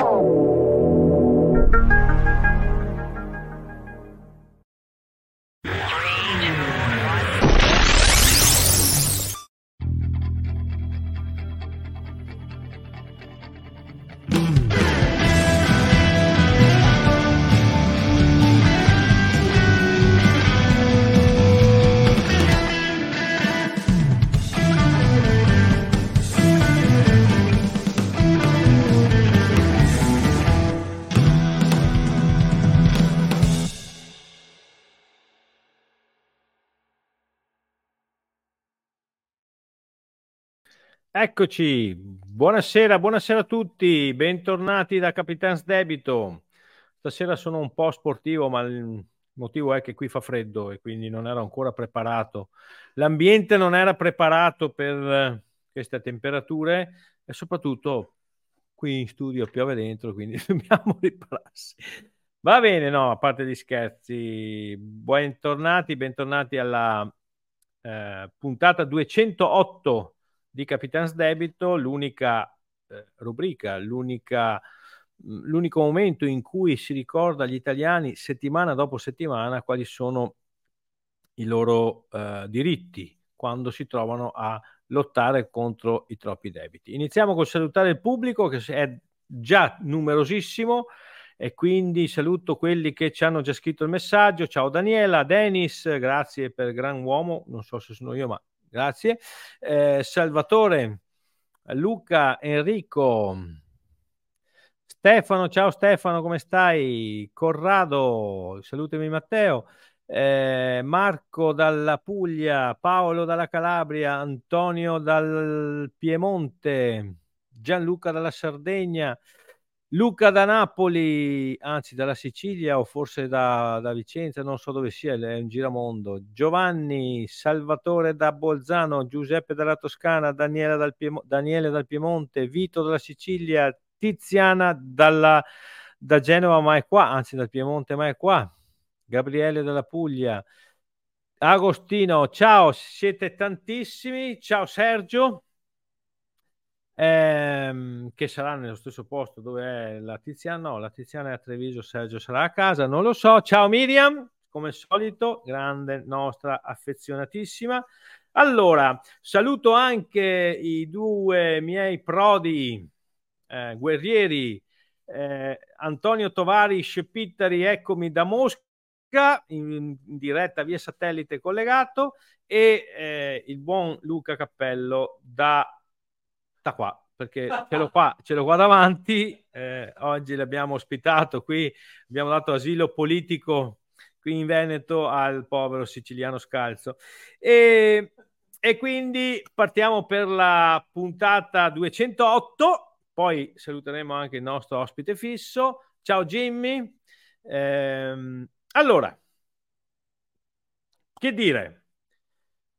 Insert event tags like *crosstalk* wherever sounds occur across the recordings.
Oh. Eccoci, buonasera, buonasera a tutti, bentornati da Capitans Debito. Stasera sono un po' sportivo, ma il motivo è che qui fa freddo e quindi non ero ancora preparato. L'ambiente non era preparato per queste temperature e soprattutto qui in studio piove dentro, quindi *laughs* dobbiamo ripararsi. Va bene, no, a parte gli scherzi, bentornati, bentornati alla eh, puntata 208 di Capitans Debito, l'unica eh, rubrica, l'unica, mm, l'unico momento in cui si ricorda agli italiani settimana dopo settimana quali sono i loro eh, diritti quando si trovano a lottare contro i troppi debiti. Iniziamo col salutare il pubblico che è già numerosissimo e quindi saluto quelli che ci hanno già scritto il messaggio. Ciao Daniela, Denis, grazie per gran uomo, non so se sono io, ma grazie. Eh, Salvatore, Luca, Enrico, Stefano, ciao Stefano, come stai? Corrado, salutami Matteo. Eh, Marco dalla Puglia, Paolo dalla Calabria, Antonio dal Piemonte, Gianluca dalla Sardegna, Luca da Napoli, anzi dalla Sicilia o forse da, da, Vicenza, non so dove sia, è un giramondo. Giovanni, Salvatore da Bolzano, Giuseppe dalla Toscana, Daniele dal, Piemo- Daniele dal Piemonte, Vito dalla Sicilia, Tiziana dalla, da Genova ma è qua, anzi dal Piemonte ma è qua, Gabriele dalla Puglia, Agostino, ciao, siete tantissimi, ciao Sergio ehm, che sarà nello stesso posto dove è la Tiziana. No, la Tiziana è a Treviso, Sergio sarà a casa, non lo so. Ciao Miriam, come al solito, grande nostra affezionatissima. Allora, saluto anche i due miei prodi eh, guerrieri, eh, Antonio Tovari Scepittari, eccomi da Mosca, in, diretta via satellite collegato, e eh, il buon Luca Cappello da sta qua perché *laughs* ce l'ho qua, ce l'ho qua davanti. Eh, oggi l'abbiamo ospitato qui, abbiamo dato asilo politico qui in Veneto al povero siciliano scalzo. E, e quindi partiamo per la puntata 208. Poi saluteremo anche il nostro ospite fisso. Ciao Jimmy. Eh, allora, che dire?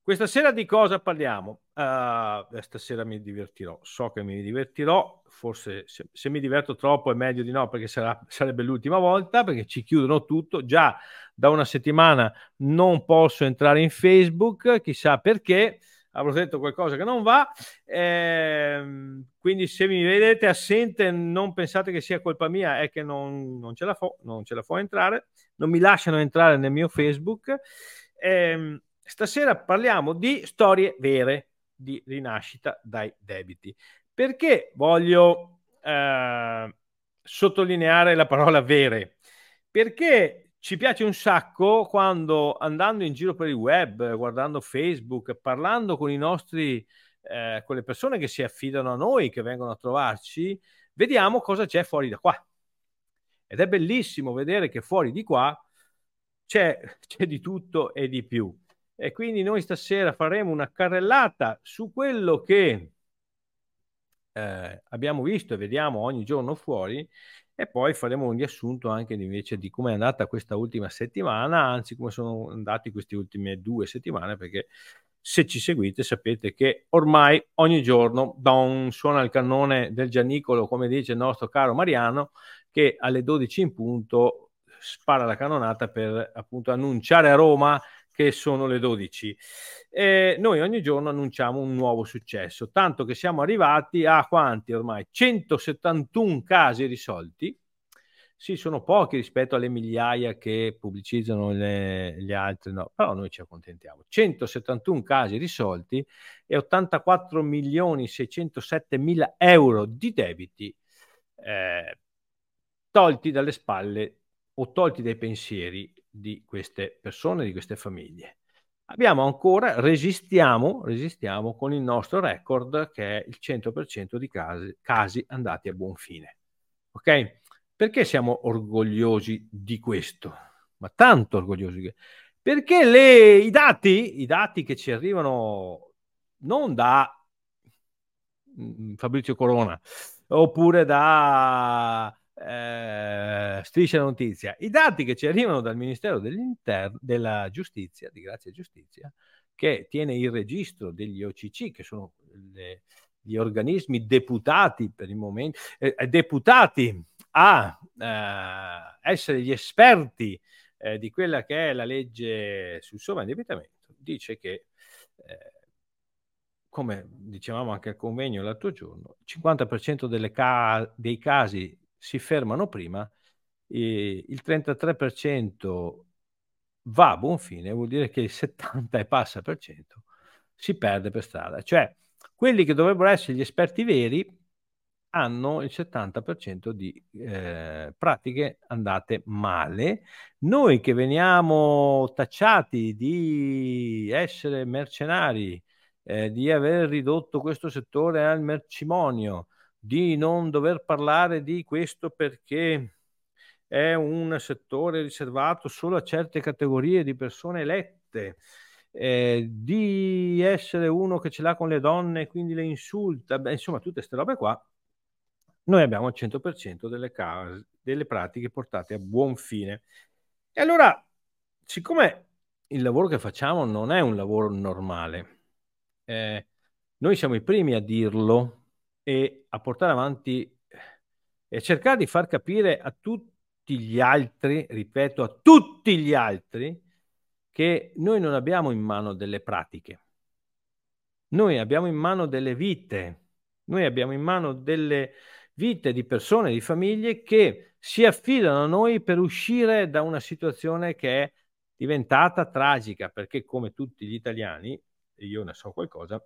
Questa sera di cosa parliamo? Uh, stasera mi divertirò, so che mi divertirò, forse se, se, mi diverto troppo è meglio di no perché sarà, sarebbe l'ultima volta perché ci chiudono tutto, già da una settimana non posso entrare in Facebook, chissà perché, avrò detto qualcosa che non va, eh, quindi se mi vedete assente non pensate che sia colpa mia, è che non, non ce la fo, non ce la fo entrare, non mi lasciano entrare nel mio Facebook. Eh, stasera parliamo di storie vere di rinascita dai debiti. Perché voglio eh, sottolineare la parola vere? Perché ci piace un sacco quando andando in giro per il web, guardando Facebook, parlando con i nostri, eh, con le persone che si affidano a noi, che vengono a trovarci, vediamo cosa c'è fuori da qua. Ed è bellissimo vedere che fuori di qua c'è, c'è di tutto e di più. E quindi noi stasera faremo una carrellata su quello che eh, abbiamo visto e vediamo ogni giorno fuori e poi faremo un riassunto anche invece di come è andata questa ultima settimana, anzi come sono andati queste ultime due settimane, perché se ci seguite sapete che ormai ogni giorno don, suona il cannone del Gianicolo, come dice il nostro caro Mariano, che alle 12 in punto spara la cannonata per appunto annunciare a Roma che sono le 12. E noi ogni giorno annunciamo un nuovo successo, tanto che siamo arrivati a quanti ormai? 171 casi risolti. Sì, sono pochi rispetto alle migliaia che pubblicizzano le, gli altri, no, però noi ci accontentiamo. 171 casi risolti e 84 milioni 607 mila euro di debiti eh, tolti dalle spalle o tolti dai pensieri di queste persone, di queste famiglie. Abbiamo ancora, resistiamo, resistiamo con il nostro record che è il 100% di casi, casi andati a buon fine. Ok? Perché siamo orgogliosi di questo? Ma tanto orgogliosi. Perché le, i dati, i dati che ci arrivano non da mm, Fabrizio Corona oppure da eh, striscia la notizia. I dati che ci arrivano dal Ministero della Giustizia, di Grazia Giustizia, che tiene il registro degli OCC, che sono le, gli organismi deputati per il momento, eh deputati a eh, essere gli esperti eh, di quella che è la legge sul sovraindebitamento, dice che eh, come dicevamo anche al convegno l'altro giorno, il 50% ca- dei casi si fermano prima, e il 33% va a buon fine, vuol dire che il 70 e passa per cento si perde per strada. Cioè, quelli che dovrebbero essere gli esperti veri hanno il 70% di eh, pratiche andate male. Noi che veniamo tacciati di essere mercenari, eh, di aver ridotto questo settore al mercimonio, di non dover parlare di questo perché è un settore riservato solo a certe categorie di persone elette, eh, di essere uno che ce l'ha con le donne e quindi le insulta, Beh, insomma tutte queste robe qua, noi abbiamo il 100% delle, case, delle pratiche portate a buon fine. E allora, siccome il lavoro che facciamo non è un lavoro normale, eh, noi siamo i primi a dirlo, e a portare avanti e cercare di far capire a tutti gli altri, ripeto, a tutti gli altri, che noi non abbiamo in mano delle pratiche, noi abbiamo in mano delle vite, noi abbiamo in mano delle vite di persone, di famiglie che si affidano a noi per uscire da una situazione che è diventata tragica, perché come tutti gli italiani, io ne so qualcosa,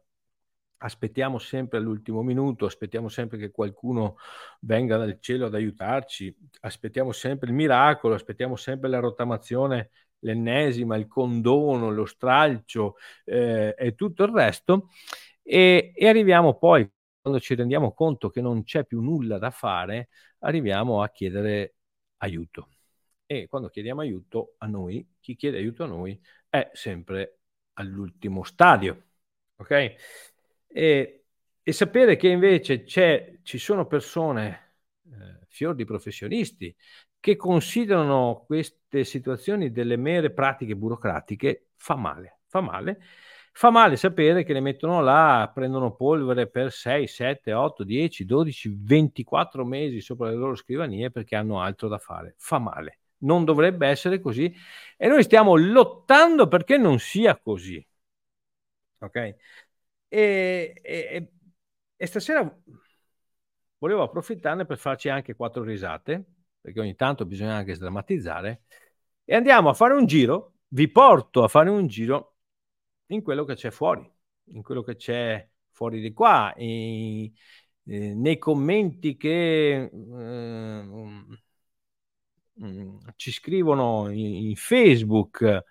aspettiamo sempre all'ultimo minuto, aspettiamo sempre che qualcuno venga dal cielo ad aiutarci, aspettiamo sempre il miracolo, aspettiamo sempre la rottamazione, l'ennesima, il condono, lo stralcio eh, e tutto il resto e, e arriviamo poi, quando ci rendiamo conto che non c'è più nulla da fare, arriviamo a chiedere aiuto. E quando chiediamo aiuto a noi, chi chiede aiuto a noi è sempre all'ultimo stadio. Ok? E, e sapere che invece ci sono persone, eh, fior di professionisti, che considerano queste situazioni delle mere pratiche burocratiche, fa male, fa male. Fa male sapere che le mettono là, prendono polvere per 6, 7, 8, 10, 12, 24 mesi sopra le loro scrivanie perché hanno altro da fare. Fa male. Non dovrebbe essere così e noi stiamo lottando perché non sia così. Ok? E, e, e stasera volevo approfittarne per farci anche quattro risate, perché ogni tanto bisogna anche sdrammatizzare, e andiamo a fare un giro, vi porto a fare un giro in quello che c'è fuori, in quello che c'è fuori di qua, in, eh, nei commenti che eh, um, ci scrivono in, in Facebook,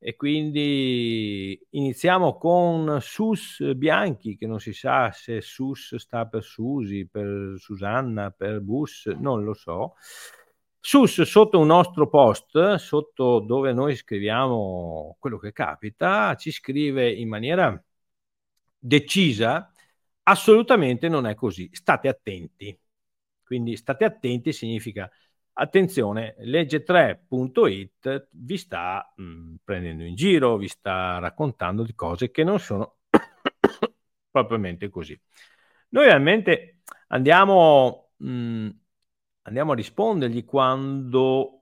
e quindi iniziamo con Sus Bianchi, che non si sa se Sus sta per Susi, per Susanna, per Bus, non lo so. Sus sotto un nostro post, sotto dove noi scriviamo quello che capita, ci scrive in maniera decisa, Assolutamente non è così. State attenti. Quindi state attenti significa attenzione, legge3.it vi sta mh, mm, prendendo in giro, vi sta raccontando di cose che non sono *coughs* propriamente così. Noi realmente andiamo, mh, mm, andiamo a rispondergli quando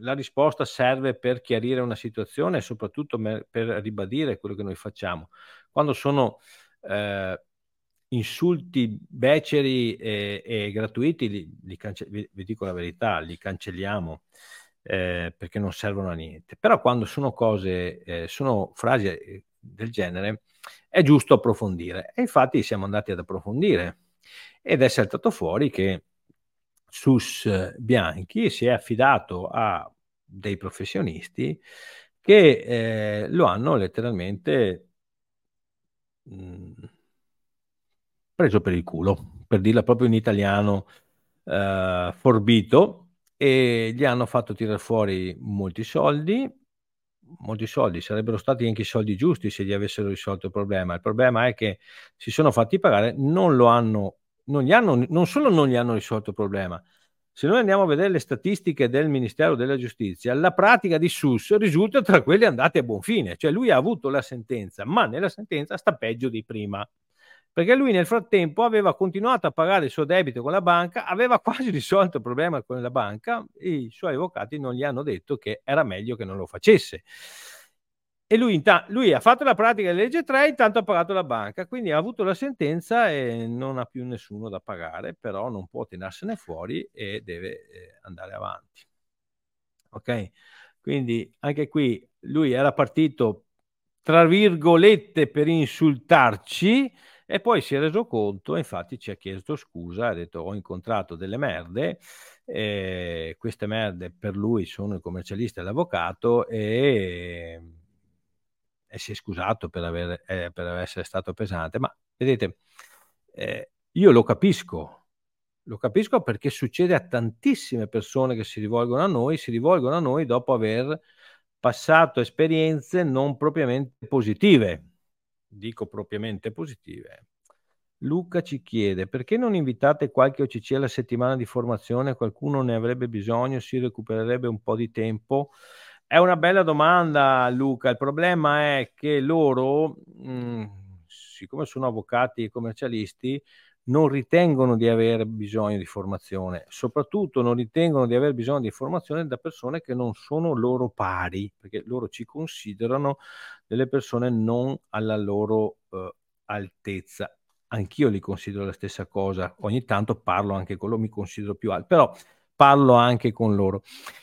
la risposta serve per chiarire una situazione e soprattutto per ribadire quello che noi facciamo. Quando sono eh, insulti beceri e, e gratuiti, li, li cance- vi, vi, dico la verità, li cancelliamo eh, perché non servono a niente. Però quando sono cose, eh, sono frasi eh, del genere, è giusto approfondire. E infatti siamo andati ad approfondire ed è saltato fuori che Sus Bianchi si è affidato a dei professionisti che eh, lo hanno letteralmente mh, mm, preso per il culo, per dirla proprio in italiano eh, forbito, e gli hanno fatto tirare fuori molti soldi. Molti soldi sarebbero stati anche i soldi giusti se gli avessero risolto il problema. Il problema è che si sono fatti pagare, non lo hanno, non, gli hanno, non solo non gli hanno risolto il problema, se noi andiamo a vedere le statistiche del Ministero della Giustizia, la pratica di SUS risulta tra quelle andate a buon fine, cioè lui ha avuto la sentenza, ma nella sentenza sta peggio di prima perché lui nel frattempo aveva continuato a pagare il suo debito con la banca, aveva *laughs* quasi risolto il problema con la banca e i suoi avvocati non gli hanno detto che era meglio che non lo facesse. E lui, lui ha fatto la pratica della legge 3, intanto ha pagato la banca, quindi ha avuto la sentenza e non ha più nessuno da pagare, però non può tenersene fuori e deve eh, andare avanti. Ok? Quindi anche qui lui era partito, tra virgolette, per insultarci, e poi si è reso conto, infatti ci ha chiesto scusa, ha detto ho incontrato delle merde, eh, queste merde per lui sono il commercialista e l'avvocato e, e si è scusato per, aver, eh, per essere stato pesante, ma vedete, eh, io lo capisco, lo capisco perché succede a tantissime persone che si rivolgono a noi, si rivolgono a noi dopo aver passato esperienze non propriamente positive dico propriamente positive. Luca ci chiede perché non invitate qualche OCC alla settimana di formazione? Qualcuno ne avrebbe bisogno, si recupererebbe un po' di tempo. È una bella domanda, Luca. Il problema è che loro, mh, mm, siccome sono avvocati e commercialisti, non ritengono di avere bisogno di formazione, soprattutto non ritengono di avere bisogno di formazione da persone che non sono loro pari, perché loro ci considerano delle persone non alla loro eh, altezza. Anch'io li considero la stessa cosa, ogni tanto parlo anche con loro, mi considero più alto, però parlo anche con loro.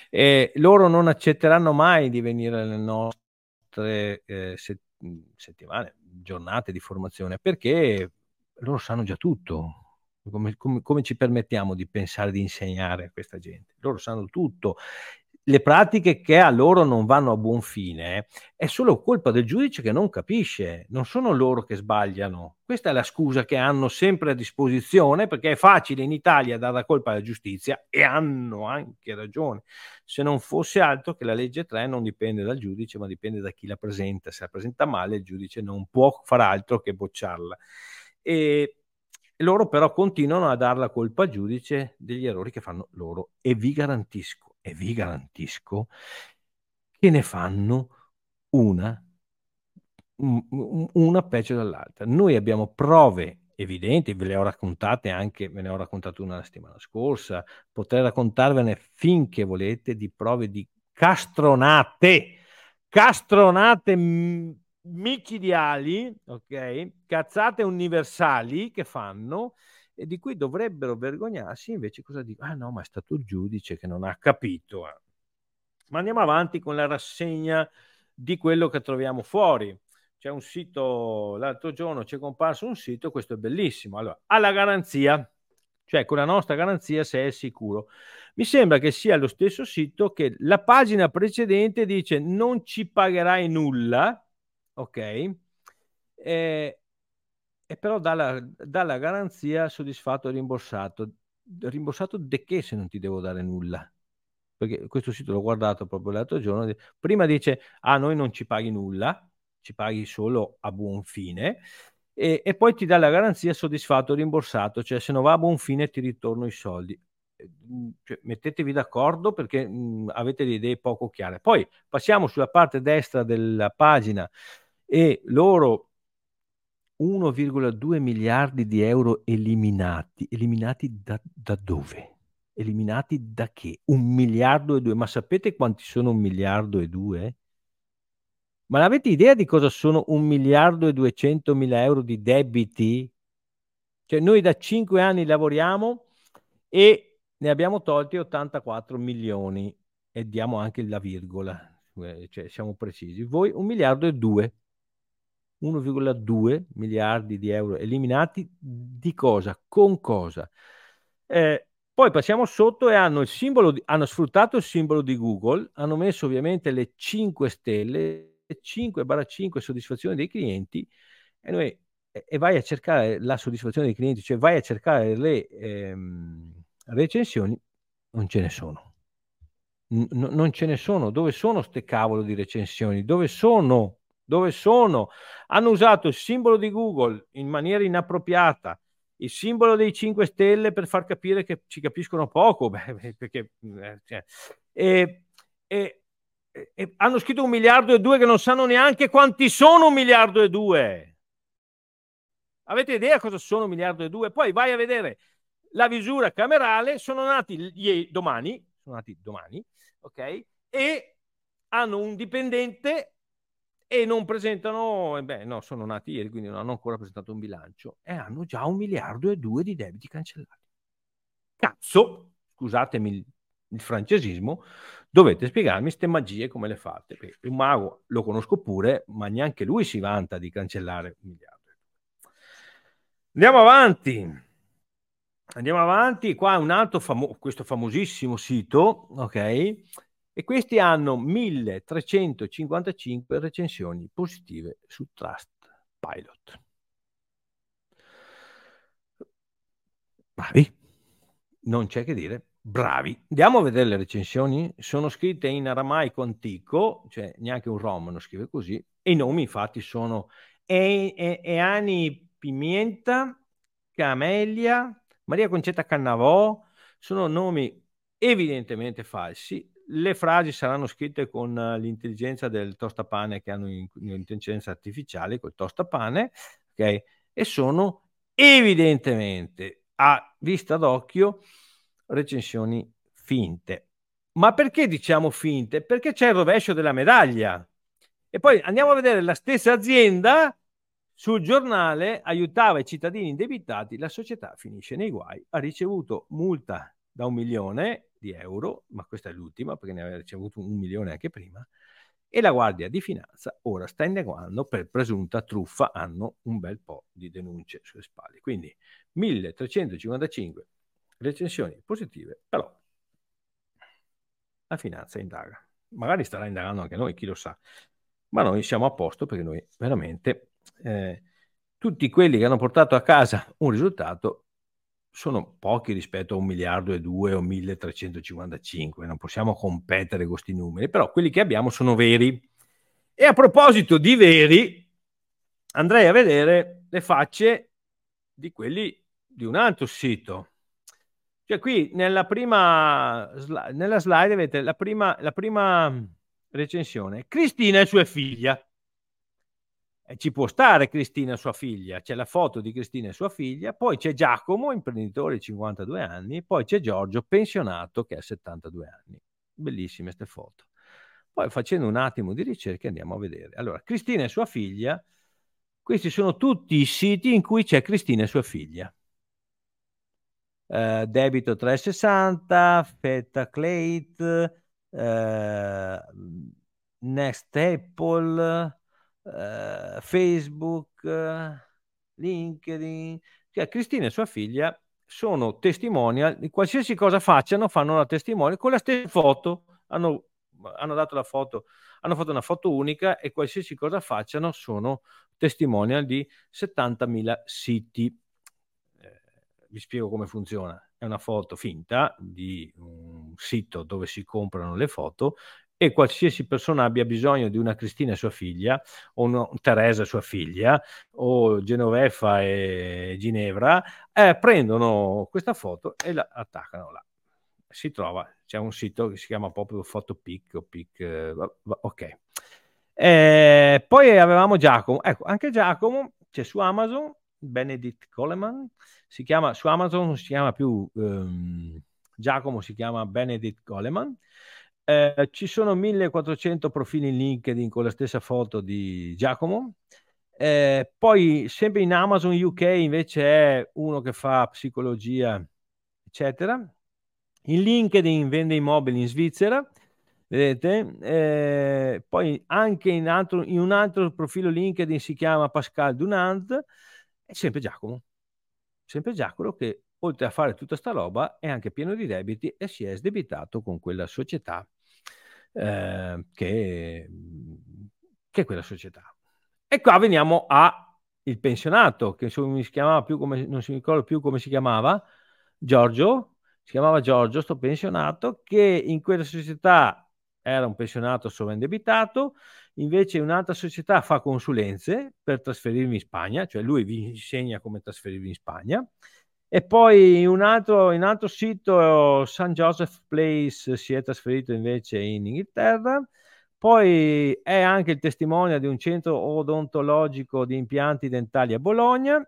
E loro non accetteranno mai di venire alle nostre eh, settimane, giornate di formazione, perché loro sanno già tutto. Come, come, come, ci permettiamo di pensare di insegnare a questa gente? Loro sanno tutto. Le pratiche che a loro non vanno a buon fine è solo colpa del giudice che non capisce, non sono loro che sbagliano. Questa è la scusa che hanno sempre a disposizione perché è facile in Italia dare la colpa alla giustizia e hanno anche ragione. Se non fosse altro che la legge 3 non dipende dal giudice ma dipende da chi la presenta. Se la presenta male il giudice non può far altro che bocciarla e loro però continuano a dare la colpa al giudice degli errori che fanno loro. E vi garantisco, e vi garantisco che ne fanno una, una peggio dall'altra. Noi abbiamo prove evidenti, ve le ho raccontate anche, ve ne ho raccontato una la settimana scorsa, potrei raccontarvene finché volete di prove di castronate, castronate micidiali, ok? Cazzate universali che fanno e di cui dovrebbero vergognarsi, invece cosa dicono? Ah no, ma è stato il giudice che non ha capito. Eh. Ma andiamo avanti con la rassegna di quello che troviamo fuori. C'è un sito, l'altro giorno ci è comparso un sito, questo è bellissimo. Allora, alla garanzia, cioè con la nostra garanzia se è sicuro. Mi sembra che sia lo stesso sito che la pagina precedente dice non ci pagherai nulla, ok? E, e però dalla, dalla garanzia soddisfatto e rimborsato. Rimborsato di che se non ti devo dare nulla? Perché questo sito l'ho guardato proprio l'altro giorno. Prima dice, ah, noi non ci paghi nulla, ci paghi solo a buon fine. e, e, poi ti dà la garanzia soddisfatto, rimborsato, cioè se non va a buon fine ti ritorno i soldi. Mm, cioè, mettetevi d'accordo perché mh, mm, avete le idee poco chiare. Poi passiamo sulla parte destra della pagina e loro 1,2 miliardi di euro eliminati. Eliminati da, da dove? Eliminati da che? Un miliardo e due. Ma sapete quanti sono un miliardo e due? Ma avete idea di cosa sono un miliardo e duecento mila euro di debiti? Cioè noi da cinque anni lavoriamo e ne abbiamo tolti 84 milioni e diamo anche la virgola, eh, cioè siamo precisi. Voi un miliardo e due. 1,2 miliardi di euro eliminati di cosa? Con cosa? Eh, poi passiamo sotto e hanno, di, hanno sfruttato il simbolo di Google, hanno messo ovviamente le 5 stelle 5-5 soddisfazione dei clienti e, noi, e, vai a cercare la soddisfazione dei clienti, cioè vai a cercare le ehm, recensioni, non ce ne sono. N- non ce ne sono. Dove sono ste cavolo di recensioni? Dove sono? Dove sono? Hanno usato il simbolo di Google in maniera inappropriata, il simbolo dei 5 stelle per far capire che ci capiscono poco, *laughs* beh, perché, eh, cioè, e, e, e hanno scritto un miliardo e due che non sanno neanche quanti sono un miliardo e due. Avete idea cosa sono un miliardo e due? Poi vai a vedere la visura camerale, sono nati gli, domani, sono nati domani, ok? E hanno un dipendente e non presentano, eh beh no, sono nati ieri, quindi non hanno ancora presentato un bilancio e hanno già un miliardo e due di debiti cancellati. Cazzo, scusatemi il francesismo, dovete spiegarmi queste magie come le fate. Perché un mago lo conosco pure, ma neanche lui si vanta di cancellare un miliardo. Andiamo avanti. Andiamo avanti, qua un altro famo- questo famosissimo sito, ok? E questi hanno 1355 recensioni positive su Trust Pilot. Bravi, non c'è che dire bravi. Andiamo a vedere le recensioni. Sono scritte in aramaico antico, cioè neanche un rom non scrive così, e i nomi infatti sono e- e- Eani Pimienta, Camelia, Maria Concetta Cannavò, sono nomi evidentemente falsi. Le frasi saranno scritte con l'intelligenza del tostapane che hanno l'intelligenza artificiale, col tostapane, ok? E sono evidentemente a vista d'occhio recensioni finte. Ma perché diciamo finte? Perché c'è il rovescio della medaglia. E poi andiamo a vedere la stessa azienda sul giornale aiutava i cittadini indebitati, la società finisce nei guai, ha ricevuto multa da un milione di euro, ma questa è l'ultima perché ne aveva ricevuto un milione anche prima, e la Guardia di Finanza ora sta indagando per presunta truffa, hanno un bel po' di denunce sulle spalle. Quindi 1355 recensioni positive, però la finanza indaga. Magari starà indagando anche noi, chi lo sa. Ma noi siamo a posto perché noi veramente eh, tutti quelli che hanno portato a casa un risultato sono pochi rispetto a un miliardo e due o 1355, non possiamo competere con questi numeri, però quelli che abbiamo sono veri. E a proposito di veri, andrei a vedere le facce di quelli di un altro sito cioè qui nella prima nella slide avete la prima, la prima recensione. Cristina e sua figlia. E ci può stare Cristina sua figlia, c'è la foto di Cristina e sua figlia, poi c'è Giacomo, imprenditore di 52 anni, poi c'è Giorgio, pensionato, che ha 72 anni. Bellissime queste foto. Poi facendo un attimo di ricerca andiamo a vedere. Allora, Cristina e sua figlia, questi sono tutti i siti in cui c'è Cristina e sua figlia eh, debito 360, Feta Clate, eh, Next Apple, eh, Facebook, LinkedIn. Cioè, Cristina e sua figlia sono testimonial di qualsiasi cosa facciano, fanno la testimone con la stessa foto. Hanno, hanno dato la foto, hanno fatto una foto unica e qualsiasi cosa facciano sono testimonial di 70.000 siti vi spiego come funziona. È una foto finta di un sito dove si comprano le foto e qualsiasi persona abbia bisogno di una Cristina sua figlia, o una Teresa sua figlia, o Genovefa e Ginevra, eh, prendono questa foto e la attaccano là. Si trova, c'è un sito che si chiama proprio Photopic o Pic, eh, ok. Eh, poi avevamo Giacomo, ecco, anche Giacomo c'è su Amazon, Benedict Coleman, si chiama, su Amazon non si chiama più um, Giacomo, si chiama Benedict Coleman, eh, ci sono 1400 profili in LinkedIn con la stessa foto di Giacomo. Eh, poi sempre in Amazon UK invece è uno che fa psicologia, eccetera. In LinkedIn vende immobili in Svizzera, vedete? Eh, poi anche in, altro, in, un altro profilo LinkedIn si chiama Pascal Dunant, è sempre Giacomo. Sempre Giacomo che oltre a fare tutta sta roba è anche pieno di debiti e si è sdebitato con quella società eh, che, che, è quella società. E qua veniamo al pensionato, che non si come, non si ricorda più come si chiamava, Giorgio, si chiamava Giorgio, sto pensionato, che in quella società era un pensionato sovraindebitato, invece un'altra società fa consulenze per trasferirmi in Spagna, cioè lui vi insegna come trasferirvi in Spagna, e poi un altro, un altro sito, St. Joseph Place, si è trasferito invece in Inghilterra. Poi è anche il testimone di un centro odontologico di impianti dentali a Bologna.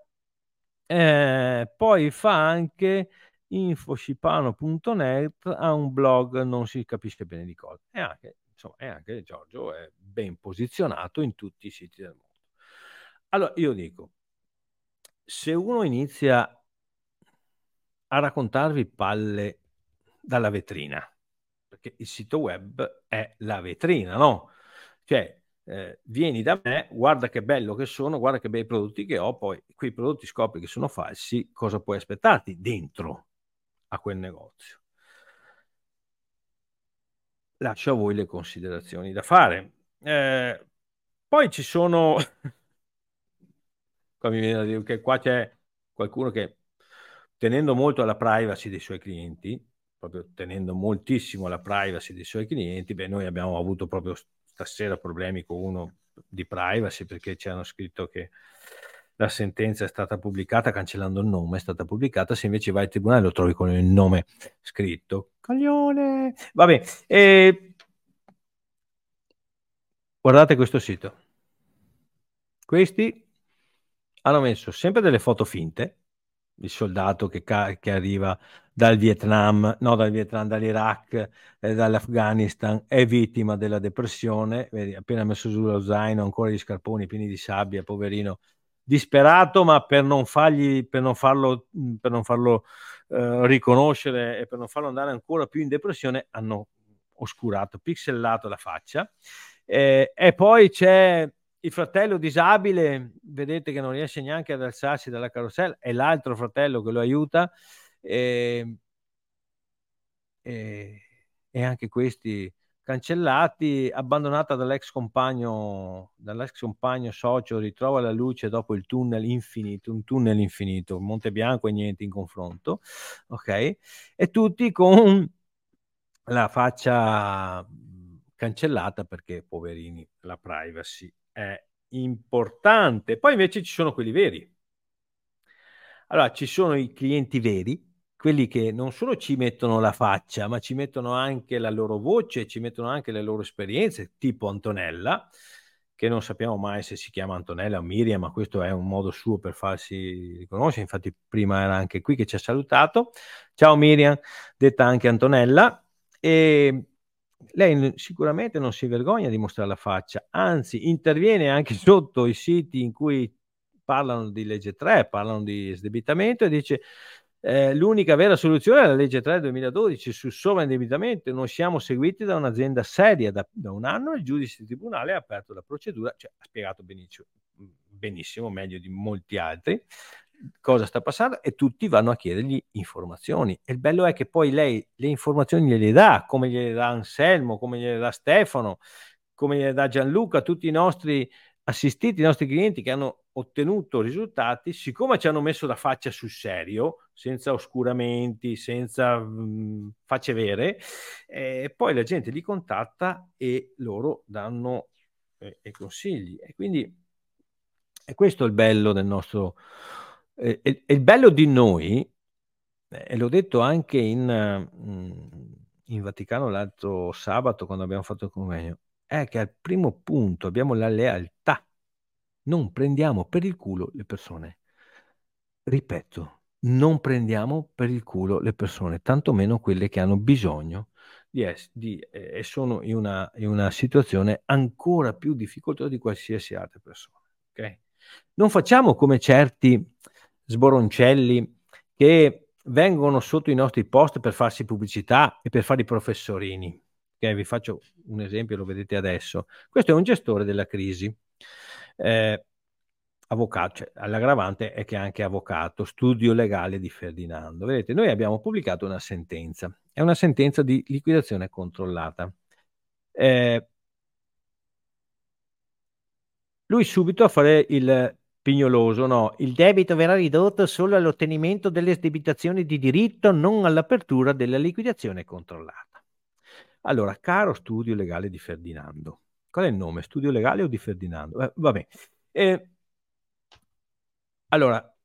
Eh, poi fa anche infoscipano.net, ha un blog, non si capisce bene di cosa. E anche, insomma, è anche Giorgio è ben posizionato in tutti i siti del mondo. Allora, io dico, se uno inizia a raccontarvi palle dalla vetrina, perché il sito web è la vetrina, no? Cioè, eh, vieni da me, guarda che bello che sono, guarda che bei prodotti che ho, poi quei prodotti scopri che sono falsi, cosa puoi aspettarti dentro a quel negozio? Lascio a voi le considerazioni da fare. Eh, poi ci sono, *laughs* qua mi viene da dire che qua c'è qualcuno che tenendo molto alla privacy dei suoi clienti, proprio tenendo moltissimo alla privacy dei suoi clienti, beh, noi abbiamo avuto proprio stasera problemi con uno di privacy perché ci hanno scritto che la sentenza è stata pubblicata cancellando il nome, è stata pubblicata, se invece vai al tribunale lo trovi con il nome scritto. Caglione! Vabbè, e... guardate questo sito. Questi hanno messo sempre delle foto finte, il soldato che, ca- che, arriva dal Vietnam, no dal Vietnam, dall'Iraq, eh, dall'Afghanistan, è vittima della depressione, vedi, appena messo su lo zaino, ancora gli scarponi pieni di sabbia, poverino, disperato, ma per non, fargli, per non farlo, per non farlo eh, riconoscere e per non farlo andare ancora più in depressione, hanno oscurato, pixellato la faccia. Eh, e poi c'è il fratello disabile, vedete che non riesce neanche ad alzarsi dalla carrozzella, è l'altro fratello che lo aiuta e, e, e anche questi cancellati, abbandonata dall'ex compagno, dall'ex compagno socio, ritrova la luce dopo il tunnel infinito, un tunnel infinito, Monte Bianco e niente in confronto, ok? E tutti con la faccia cancellata perché poverini, la privacy è importante. Poi invece ci sono quelli veri. Allora, ci sono i clienti veri, quelli che non solo ci mettono la faccia, ma ci mettono anche la loro voce, ci mettono anche le loro esperienze, tipo Antonella, che non sappiamo mai se si chiama Antonella o Miriam, ma questo è un modo suo per farsi riconoscere. Infatti, prima era anche qui che ci ha salutato. Ciao Miriam, detta anche Antonella. E lei sicuramente non si vergogna di mostrare la faccia, anzi interviene anche *laughs* sotto i siti in cui parlano di legge 3, parlano di sdebitamento e dice eh, l'unica vera soluzione è la legge 3 del 2012 sul sovraindebitamento, non siamo seguiti da un'azienda seria da, da un anno il giudice di tribunale ha aperto la procedura, cioè ha spiegato benissimo, benissimo meglio di molti altri, cosa sta passando e tutti vanno a chiedergli informazioni. E il bello è che poi lei le informazioni gliele dà, come gliele dà Anselmo, come gliele dà Stefano, come gliele dà Gianluca, tutti i nostri assistiti, i nostri clienti che hanno ottenuto risultati, siccome ci hanno messo la faccia sul serio, senza oscuramenti, senza mh, facce vere, eh, poi la gente li contatta e loro danno eh, i consigli. E quindi è questo il bello del nostro... Eh, è, il bello di noi, e l'ho detto anche in, mm, in Vaticano l'altro sabato quando abbiamo fatto il convegno, è che al primo punto abbiamo la lealtà non prendiamo per il culo le persone. Ripeto, non prendiamo per il culo le persone, tantomeno quelle che hanno bisogno di es- di, eh, e sono in una, in una, situazione ancora più difficoltosa di qualsiasi altra persona. Okay? Non facciamo come certi sboroncelli che vengono sotto i nostri post per farsi pubblicità e per fare i professorini. Okay? Vi faccio un esempio, lo vedete adesso. Questo è un gestore della crisi eh, avvocato, cioè, l'aggravante è che è anche avvocato, studio legale di Ferdinando. Vedete, noi abbiamo pubblicato una sentenza, è una sentenza di liquidazione controllata. Eh, lui subito a fare il pignoloso, no, il debito verrà ridotto solo all'ottenimento delle esdebitazioni di diritto, non all'apertura della liquidazione controllata. Allora, caro studio legale di Ferdinando, Qual è il nome? Studio legale o di Ferdinando? Eh, vabbè. Eh, allora,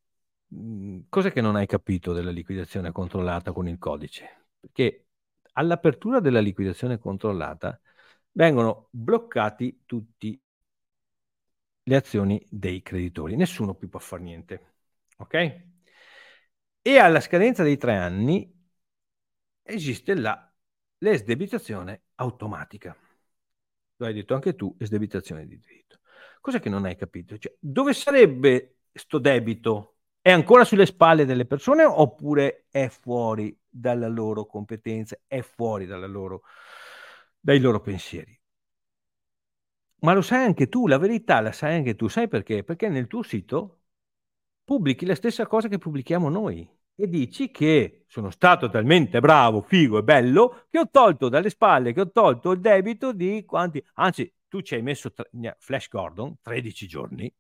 mm, cos'è che non hai capito della liquidazione controllata con il codice? Perché all'apertura della liquidazione controllata vengono bloccati tutte le azioni dei creditori, nessuno più può fare niente. Ok? E alla scadenza dei tre anni esiste la l'esdebitazione automatica lo hai detto anche tu, esdebitazione di diritto. Cos'è che non hai capito? Cioè, dove sarebbe sto debito? È ancora sulle spalle delle persone oppure è fuori dalla loro competenza, è fuori loro, dai loro pensieri? Ma lo sai anche tu, la verità la sai anche tu, sai perché? Perché nel tuo sito pubblichi la stessa cosa che pubblichiamo noi e dici che sono stato talmente bravo, figo e bello che ho tolto dalle spalle, che ho tolto il debito di quanti, anzi tu ci hai messo tre, Flash Gordon 13 giorni,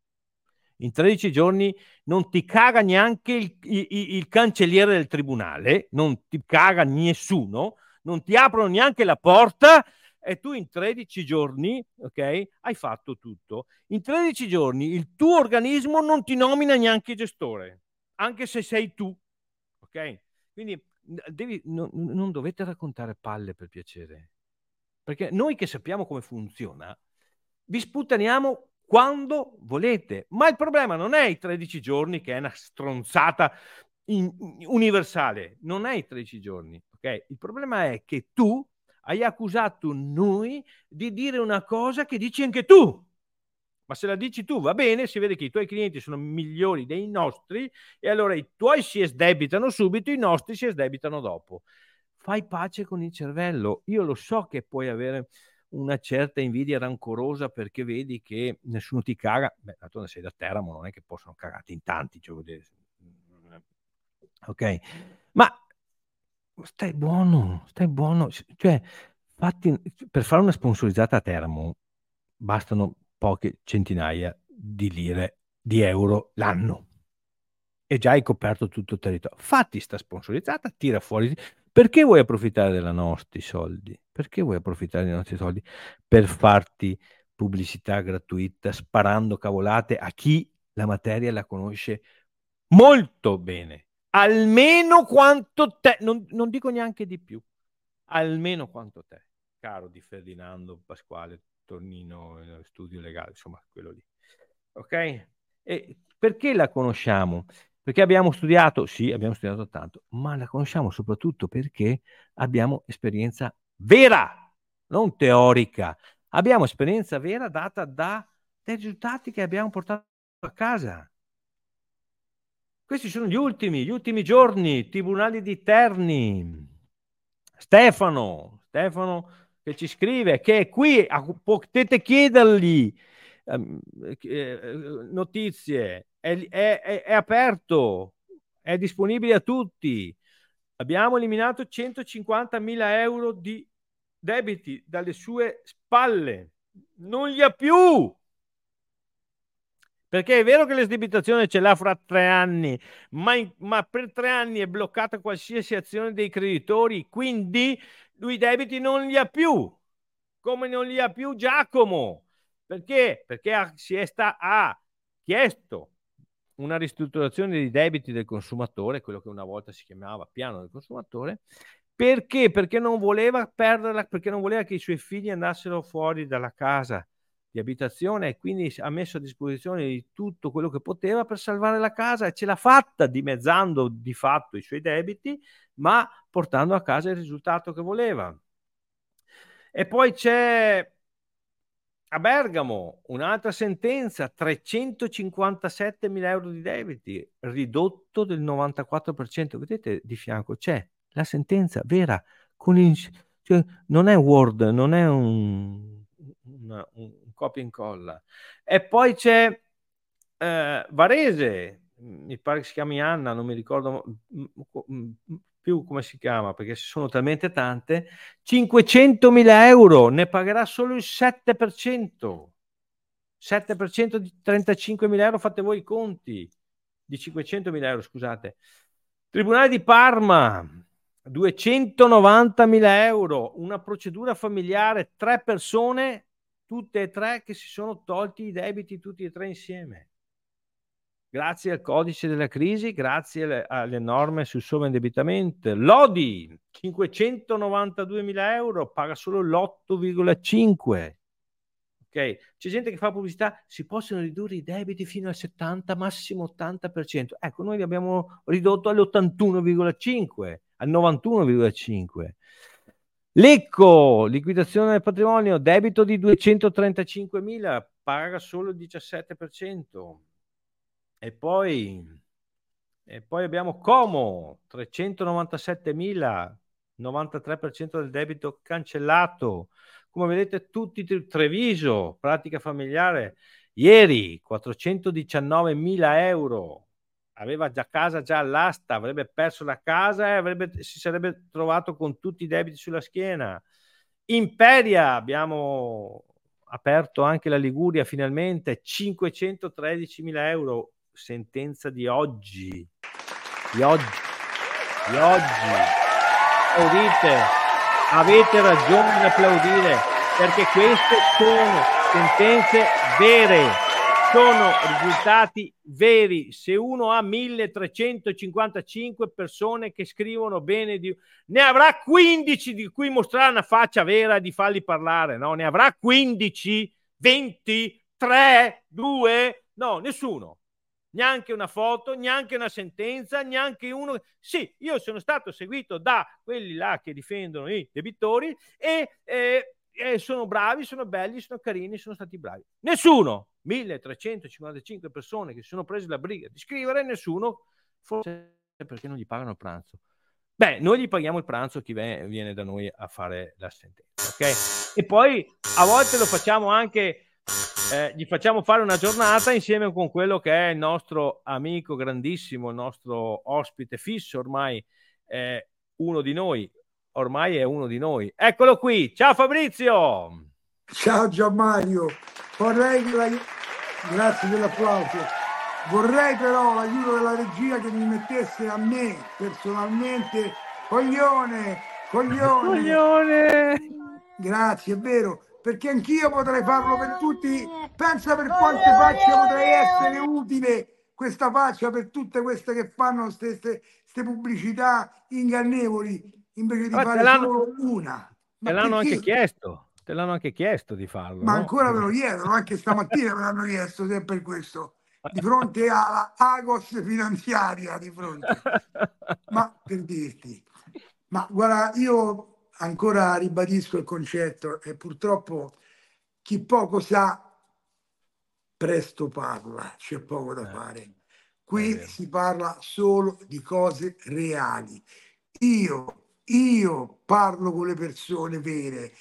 in 13 giorni non ti caga neanche il, il, il, cancelliere del tribunale, non ti caga nessuno, non ti aprono neanche la porta e tu in 13 giorni, ok, hai fatto tutto. In 13 giorni il tuo organismo non ti nomina neanche gestore, anche se sei tu ok? Quindi devi, no, non dovete raccontare palle per piacere, perché noi che sappiamo come funziona, vi sputtaniamo quando volete, ma il problema non è i 13 giorni che è una stronzata universale, non è i 13 giorni, ok? Il problema è che tu hai accusato noi di dire una cosa che dici anche tu ma se la dici tu va bene, si vede che i tuoi clienti sono migliori dei nostri e allora i tuoi si esdebitano subito, i nostri si esdebitano dopo. Fai pace con il cervello. Io lo so che puoi avere una certa invidia rancorosa perché vedi che nessuno ti caga. Beh, d'altronde sei da Teramo, non è che possono cagarti in tanti. Cioè, ok, ma stai buono, stai buono. Cioè, fatti, per fare una sponsorizzata a Teramo bastano poche centinaia di lire, di euro l'anno. E già hai coperto tutto il territorio. Fatti sta sponsorizzata, tira fuori. Perché vuoi approfittare dei nostri soldi? Perché vuoi approfittare dei nostri soldi per farti pubblicità gratuita sparando cavolate a chi la materia la conosce molto bene? Almeno quanto te, non, non dico neanche di più, almeno quanto te, caro di Ferdinando Pasquale Tornino, eh, studio legale, insomma, quello lì. Ok? E perché la conosciamo? Perché abbiamo studiato, sì, abbiamo studiato tanto, ma la conosciamo soprattutto perché abbiamo esperienza vera, non teorica. Abbiamo esperienza vera data da dai risultati che abbiamo portato a casa. Questi sono gli ultimi, gli ultimi giorni, tribunali di Terni. Stefano, Stefano che ci scrive che è qui, potete chiedergli ehm, eh, notizie, è, è, è, aperto, è disponibile a tutti. Abbiamo eliminato 150.000 euro di debiti dalle sue spalle, non li ha più. Perché è vero che l'esdebitazione ce l'ha fra tre anni, ma, in, ma, per tre anni è bloccata qualsiasi azione dei creditori, quindi lui i debiti non li ha più, come non li ha più Giacomo. Perché? Perché ha, si è sta, ha chiesto una ristrutturazione dei debiti del consumatore, quello che una volta si chiamava piano del consumatore, perché? Perché non voleva perderla, perché non voleva che i suoi figli andassero fuori dalla casa di abitazione e quindi ha messo a disposizione di tutto quello che poteva per salvare la casa e ce l'ha fatta dimezzando di fatto i suoi debiti, ma portando a casa il risultato che voleva. E poi c'è a Bergamo un'altra sentenza, 357 mila euro di debiti, ridotto del 94%. Vedete di fianco c'è la sentenza vera, con il, cioè, non è Word, non è un, una, un copia e incolla. E poi c'è eh, Varese, mi pare che si chiami Anna, non mi ricordo più come si chiama perché sono talmente tante, 500 mila euro, ne pagherà solo il 7%. 7% di 35 mila euro, fate voi i conti, di 500 mila euro, scusate. Tribunale di Parma, 290 mila euro, una procedura familiare, tre persone, tutte e tre che si sono tolti i debiti tutti e tre insieme. Grazie al codice della crisi, grazie alle, alle norme sul sovraindebitamento. Lodi, 592 mila euro, paga solo l'8,5. Ok, c'è gente che fa pubblicità, si possono ridurre i debiti fino al 70, massimo 80%. Ecco, noi li abbiamo ridotto all'81,5, al 91,5. Lecco, liquidazione del patrimonio, debito di 235.000, paga solo il 17%. E poi, e poi abbiamo Como, 397.000, 93% del debito cancellato. Come vedete tutti Treviso, pratica familiare, ieri 419.000 euro, aveva già casa già all'asta, avrebbe perso la casa e avrebbe, si sarebbe trovato con tutti i debiti sulla schiena. Imperia, abbiamo aperto anche la Liguria finalmente, 513 mila euro, sentenza di oggi, di oggi, di oggi. Applaudite, avete ragione di applaudire perché queste sono sentenze vere sono risultati veri. Se uno ha 1355 persone che scrivono bene, di... ne avrà 15 di cui mostrare una faccia vera e di farli parlare, no? Ne avrà 15, 20, 3, 2, no, nessuno. Neanche una foto, neanche una sentenza, neanche uno. Sì, io sono stato seguito da quelli là che difendono i debitori e eh, eh, sono bravi, sono belli, sono carini, sono stati bravi. Nessuno, 1355 persone che si sono prese la briga di scrivere, nessuno, forse perché non gli pagano il pranzo. Beh, noi gli paghiamo il pranzo chi viene da noi a fare la sentenza, ok? E poi a volte lo facciamo anche, eh, gli facciamo fare una giornata insieme con quello che è il nostro amico grandissimo, il nostro ospite fisso ormai, eh, uno di noi, ormai è uno di noi. Eccolo qui, ciao Fabrizio! Ciao Gianmario, vorrei che la... grazie dell'applauso. Vorrei però l'aiuto della regia che mi mettesse a me personalmente coglione, coglione. Coglione. Grazie, è vero, perché anch'io potrei farlo per tutti. Pensa per quante facce potrei essere utile questa faccia per tutte queste che fanno queste pubblicità ingannevoli invece di Ma fare solo una. Ma te l'hanno perché? anche chiesto, te l'hanno anche chiesto di farlo. Ma no? ancora me lo chiedono, anche stamattina me l'hanno chiesto, se è per questo. Di fronte alla Agos finanziaria, di fronte. Ma per dirti, ma guarda, io ancora ribadisco il concetto e purtroppo chi poco sa presto parla, c'è poco da eh, fare. Qui si parla solo di cose reali. Io io parlo con le persone vere,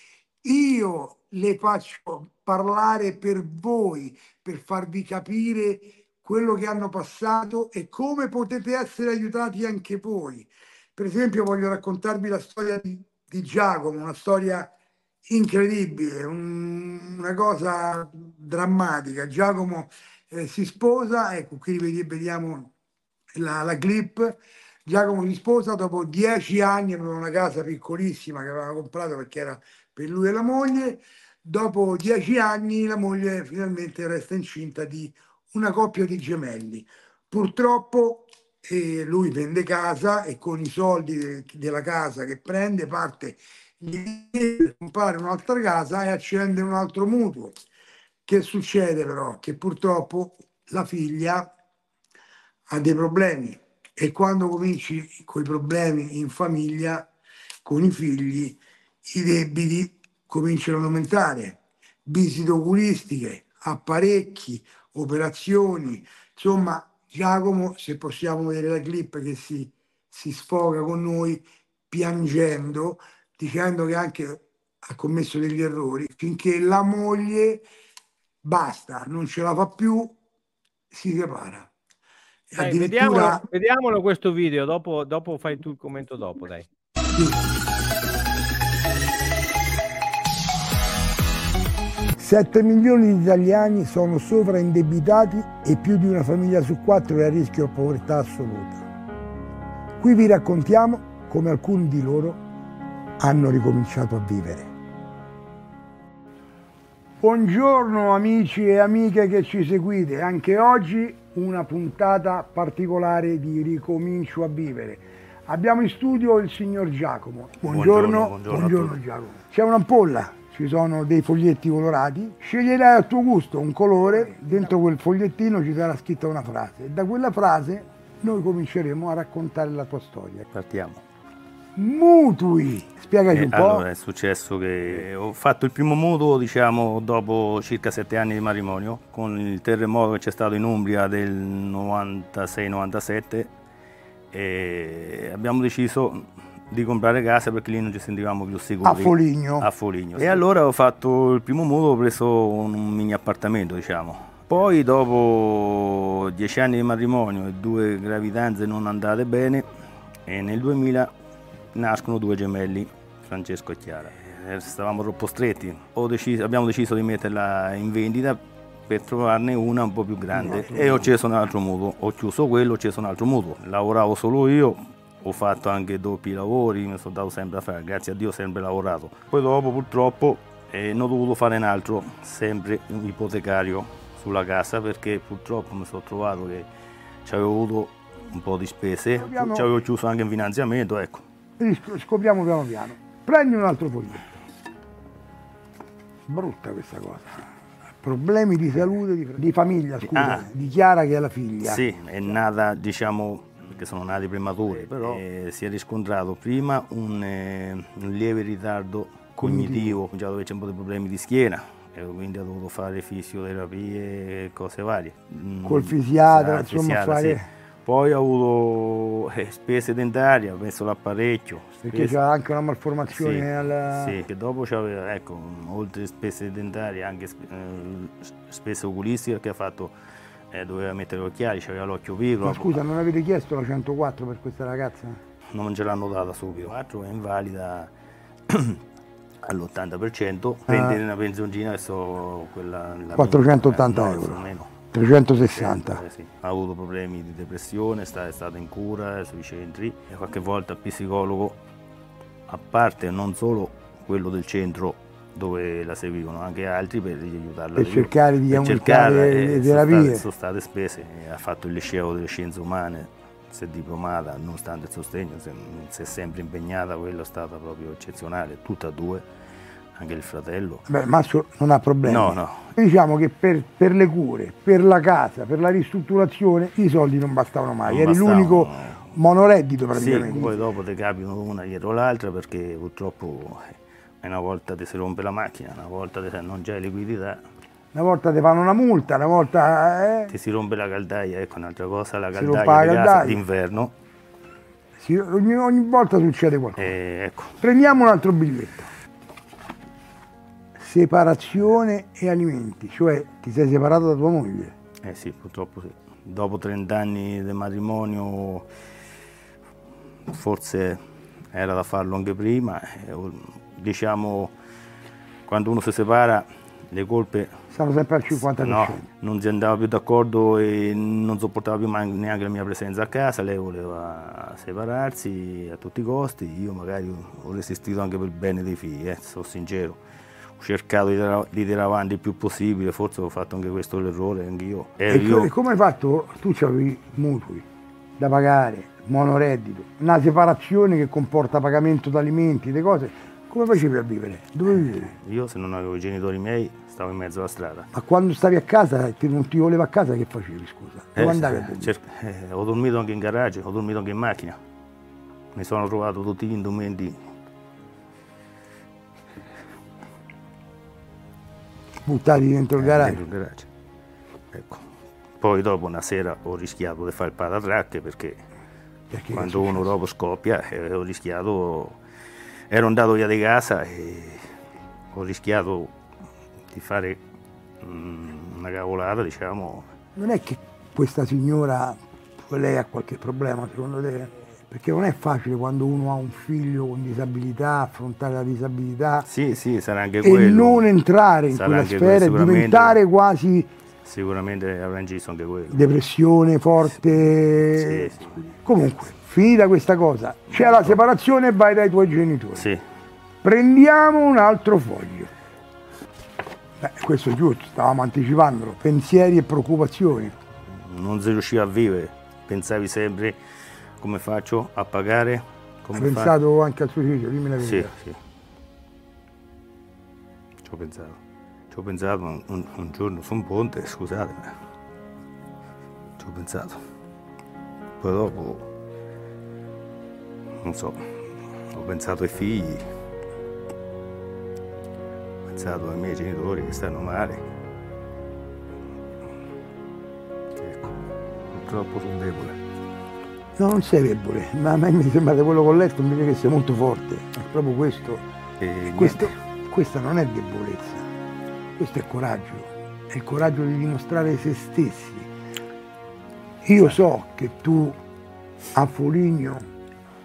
io le faccio parlare per voi, per farvi capire quello che hanno passato e come potete essere aiutati anche voi. Per esempio voglio raccontarvi la storia di, di Giacomo, una storia incredibile, un, una cosa drammatica. Giacomo eh, si sposa, ecco qui vediamo la, la clip, Giacomo si sposa dopo dieci anni, aveva una casa piccolissima che aveva comprato perché era per lui e la moglie, dopo dieci anni la moglie finalmente resta incinta di una coppia di gemelli. Purtroppo eh, lui vende casa e con i soldi de della casa che prende parte per comprare un'altra casa e accende un altro mutuo. Che succede però? Che purtroppo la figlia ha dei problemi e quando cominci con i problemi in famiglia, con i figli, i debiti cominciano ad aumentare. Visite oculistiche, apparecchi, operazioni, insomma Giacomo, se possiamo vedere la clip che si, si sfoga con noi piangendo, dicendo che anche ha commesso degli errori, finché la moglie basta, non ce la fa più, si separa. Dai, vediamolo, vediamolo, questo video, dopo, dopo, fai tu il commento dopo, dai. 7 milioni di italiani sono sovraindebitati e più di una famiglia su quattro è a rischio di povertà assoluta. Qui vi raccontiamo come alcuni di loro hanno ricominciato a vivere. Buongiorno amici e amiche che ci seguite, anche oggi una puntata particolare di Ricomincio a vivere. Abbiamo in studio il signor Giacomo. Buongiorno, buongiorno, buongiorno, buongiorno Giacomo. C'è un'ampolla, ci sono dei foglietti colorati, sceglierai a tuo gusto un colore, dentro quel fogliettino ci sarà scritta una frase e da quella frase noi cominceremo a raccontare la tua storia. Partiamo. Mutui, spiegaci eh, un po'. Allora, è successo che ho fatto il primo mutuo, diciamo, dopo circa sette anni di matrimonio, con il terremoto che c'è stato in Umbria del 96-97 e abbiamo deciso di comprare casa perché lì non ci sentivamo più sicuri. A Foligno. A Foligno. Sì. E allora ho fatto il primo mutuo, ho preso un mini appartamento, diciamo. Poi dopo dieci anni di matrimonio e due gravidanze non andate bene, e nel 2000 nascono due gemelli, Francesco e Chiara. Eh, stavamo troppo stretti, deciso, abbiamo deciso di metterla in vendita per trovarne una un po' più grande e ho acceso un altro mutuo, ho chiuso quello, ho acceso un altro mutuo. Lavoravo solo io, ho fatto anche doppi lavori, mi sono dato sempre a fare, grazie a Dio ho sempre lavorato. Poi dopo purtroppo eh, non ho dovuto fare un altro, sempre un ipotecario sulla casa perché purtroppo mi sono trovato che ci avevo avuto un po' di spese, ci avevo chiuso anche un finanziamento, ecco. Scopriamo piano piano. Prendi un altro foglietto. Brutta questa cosa. Problemi di salute, di, di famiglia, scusa, ah, di Chiara che è la figlia. Sì, è nata, diciamo, perché sono nati prematuri, però eh, si è riscontrato prima un, eh, un lieve ritardo cognitivo, già dove c'è un po' di problemi di schiena, e quindi ha dovuto fare fisioterapie e cose varie. Col fisiatra, insomma, fisiatra, fare... Sì. Poi ho avuto eh, spese dentarie, ho messo l'apparecchio. Perché c'era anche una malformazione sì, alla... Sì, che dopo c'aveva, ecco, oltre spese dentarie, anche eh, spese oculistiche, perché ha fatto, eh, doveva mettere gli occhiali, c'aveva l'occhio piccolo. Ma scusa, non avete chiesto la 104 per questa ragazza? Non ce l'hanno data subito. 4 è invalida *clears throat* all'80%, prende ah. una pensioncina adesso quella... 480 no, euro. Meno. 360. Eh, sì. Ha avuto problemi di depressione, è stata in cura sui centri e qualche volta il psicologo, a parte non solo quello del centro dove la seguivano, anche altri per aiutarla. Per cercare di aumentare le terapie. Sono state, sono state spese, ha fatto il liceo delle scienze umane, si è diplomata, nonostante il sostegno, si è sempre impegnata, quello è stata proprio eccezionale, tutte e due anche il fratello. Beh, Massimo non ha problemi. No, no. Diciamo che per, per, le cure, per la casa, per la ristrutturazione, i soldi non bastavano mai. Non Eri l'unico monoreddito praticamente. Sì, poi dopo ti capitano una dietro l'altra perché purtroppo eh, una volta ti si rompe la macchina, una volta non c'è liquidità. Una volta ti fanno una multa, una volta... Eh? Ti si rompe la caldaia, ecco un'altra cosa, la caldaia d'inverno. Ogni, ogni, volta succede qualcosa. Eh, ecco. Prendiamo un altro biglietto separazione e alimenti, cioè ti sei separato da tua moglie. Eh sì, purtroppo sì. Dopo 30 anni di matrimonio forse era da farlo anche prima, diciamo quando uno si separa le colpe stanno sempre al 50%. No, non si andava più d'accordo e non sopportava più neanche la mia presenza a casa, lei voleva separarsi a tutti i costi, io magari ho resistito anche per il bene dei figli, eh, sono sincero. Ho cercato di, di tirare avanti il più possibile, forse ho fatto anche questo l'errore, anch'io. E, e, io... e come hai fatto? Tu avevi mutui da pagare, monoreddito, una separazione che comporta pagamento di alimenti, cose come facevi a vivere? Dove vivevi? Io se non avevo i genitori miei stavo in mezzo alla strada. Ma quando stavi a casa e non ti volevo a casa che facevi scusa? Dove eh, andavi a dormire? Cer- eh, ho dormito anche in garage, ho dormito anche in macchina. Mi sono trovato tutti gli indumenti. Buttati dentro il eh, garage? Dentro il garage. Ecco. Poi dopo una sera ho rischiato di fare il patatrack perché, perché quando uno dopo scoppia eh, ho rischiato ero andato via di casa e ho rischiato di fare mm, una cavolata, diciamo. Non è che questa signora, lei ha qualche problema secondo te? Perché non è facile quando uno ha un figlio con disabilità, affrontare la disabilità. Sì, sì, sarà anche e quello. E non entrare in sarà quella sfera e diventare quasi... Sicuramente avrà inciso anche quello. Depressione forte. Sì. Comunque, finita questa cosa, c'è la separazione e vai dai tuoi genitori. Sì. Prendiamo un altro foglio. Beh, questo è giusto, stavamo anticipandolo. Pensieri e preoccupazioni. Non si riusciva a vivere, pensavi sempre come faccio a pagare. Come Hai pensato fa... anche al suicidio, dimmi la verità. Sì, sì. Ci ho pensato. Ci ho pensato un, un, un giorno su un ponte, scusate, ci ho pensato. Poi dopo non so, ho pensato ai figli, ho pensato ai miei genitori che stanno male. Ecco, purtroppo sono debole. No, non sei debole, ma a me mi sembra che quello che ho letto invece che sei molto forte. È proprio questo. questo questa non è debolezza, questo è coraggio. È il coraggio di dimostrare se stessi. Io so che tu a Foligno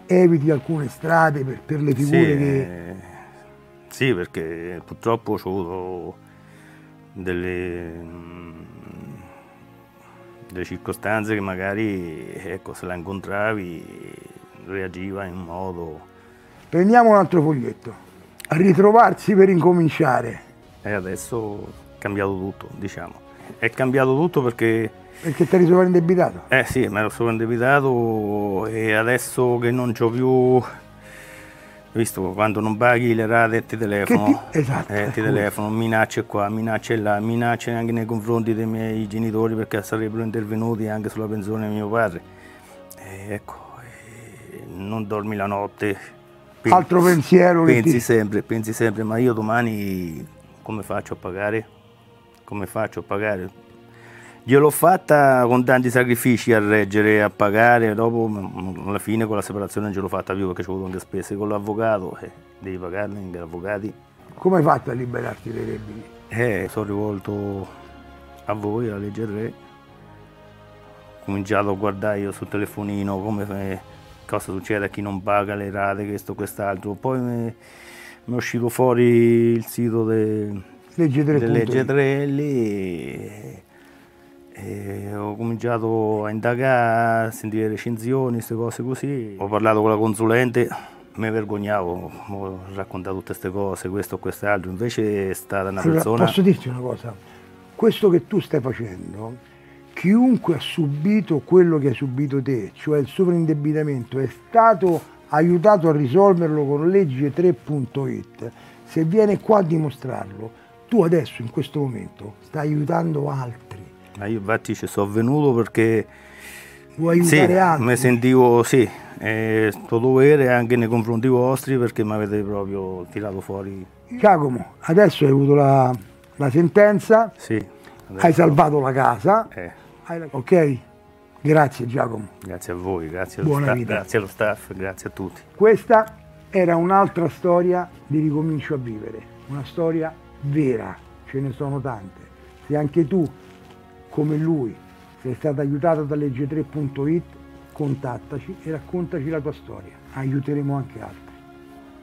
eviti alcune strade per, per le figure sì, che... Sì, perché purtroppo ho avuto delle, delle circostanze che magari ecco, se la incontravi reagiva in modo... Prendiamo un altro foglietto. Ritrovarsi per incominciare. E adesso è cambiato tutto, diciamo. È cambiato tutto perché perché ti eri sovrindebitato? Eh sì, mi ero sovrindebitato e adesso che non c'ho più visto? Quando non paghi le rate ti telefono. ti... esatto, eh, ti telefono minacce qua minacce là minacce anche nei confronti dei miei genitori perché sarebbero intervenuti anche sulla pensione di mio padre. E ecco e non dormi la notte. Pensi, altro pensiero pensi ti... sempre pensi sempre ma io domani come faccio a pagare? Come faccio a pagare Gliel'ho fatta con tanti sacrifici a reggere, a pagare, dopo alla fine con la separazione non ce l'ho fatta più perché ci ho avuto anche spese con l'avvocato, eh, devi pagarne anche gli avvocati. Come hai fatto a liberarti dai debiti? Eh, sono rivolto a voi, alla legge 3. Ho cominciato a guardare io sul telefonino come cosa succede a chi non paga le rate, questo, quest'altro. Poi mi, mi è uscito fuori il sito de, legge 3. delle legge 3 lì e ho cominciato a indagare, a sentire recensioni, queste cose così. Ho parlato con la consulente, mi vergognavo, ho raccontato tutte queste cose, questo o quest'altro. Invece è stata una allora, persona. Posso dirti una cosa? Questo che tu stai facendo, chiunque ha subito quello che hai subito te, cioè il sovraindebitamento, è stato aiutato a risolverlo con legge 3.it. Se viene qua a dimostrarlo, tu adesso in questo momento stai aiutando altri ma io infatti ci sono venuto perché Vuoi aiutare sì, altri? mi sentivo sì, è sto dovere anche nei confronti vostri perché mi avete proprio tirato fuori. Giacomo, adesso hai avuto la, la sentenza, sì, hai salvato la casa, eh. la... ok? Grazie Giacomo. Grazie a voi, grazie allo, sta- grazie allo staff, grazie a tutti. Questa era un'altra storia di ricomincio a vivere, una storia vera, ce ne sono tante. Se anche tu come lui. Se è stato aiutato da legge3.it, contattaci e raccontaci la tua storia. Aiuteremo anche altri.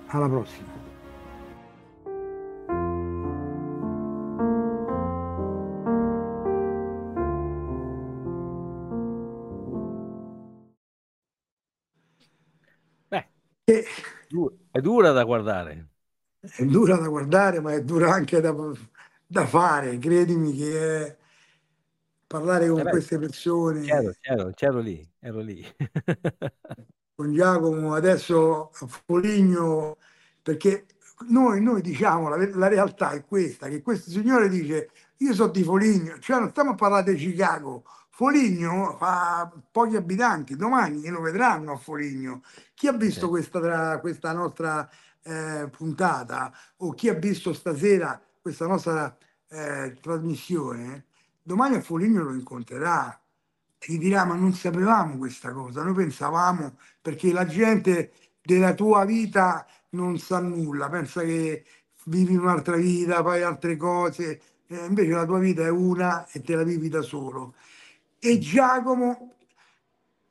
Alla prossima! Beh, eh. è dura da guardare. È dura da guardare, ma è dura anche da, da fare, credimi che è parlare con eh beh, queste persone. C'ero, c'ero, c'ero lì, ero lì. *laughs* con Giacomo, adesso a Foligno, perché noi, noi diciamo, la, la, realtà è questa, che questo signore dice, io sono di Foligno, cioè non stiamo a parlare di Chicago, Foligno fa pochi abitanti, domani lo vedranno a Foligno. Chi ha visto sì. questa, questa, nostra eh, puntata o chi ha visto stasera questa nostra eh, trasmissione, domani a Foligno lo incontrerà e gli dirà ma non sapevamo questa cosa, noi pensavamo perché la gente della tua vita non sa nulla, pensa che vivi un'altra vita, fai altre cose, eh, invece la tua vita è una e te la vivi da solo. E Giacomo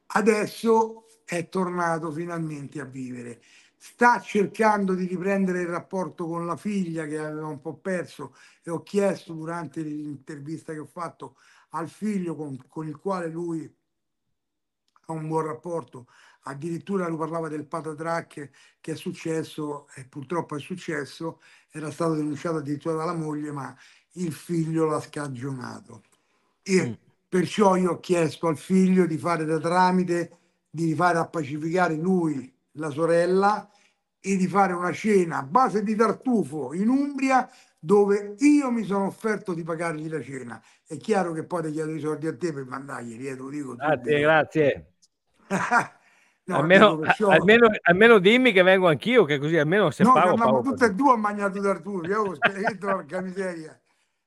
adesso è tornato finalmente a vivere sta cercando di riprendere il rapporto con la figlia che aveva un po' perso e ho chiesto durante l'intervista che ho fatto al figlio con, con il quale lui ha un buon rapporto, addirittura lui parlava del patatrack che è successo e purtroppo è successo, era stato denunciato addirittura dalla moglie ma il figlio l'ha scagionato e mm. perciò io ho chiesto al figlio di fare da tramite, di fare a pacificare lui la sorella e di fare una cena a base di tartufo in Umbria dove io mi sono offerto di pagargli la cena. È chiaro che poi ti chiedo i soldi a te per mandargli, eh, te lo dico. Grazie, grazie. *laughs* no, almeno, perciò... almeno, almeno, dimmi che vengo anch'io, che così almeno se no, pago. No, tutte e due a mangiato tartufo, io *laughs* porca miseria.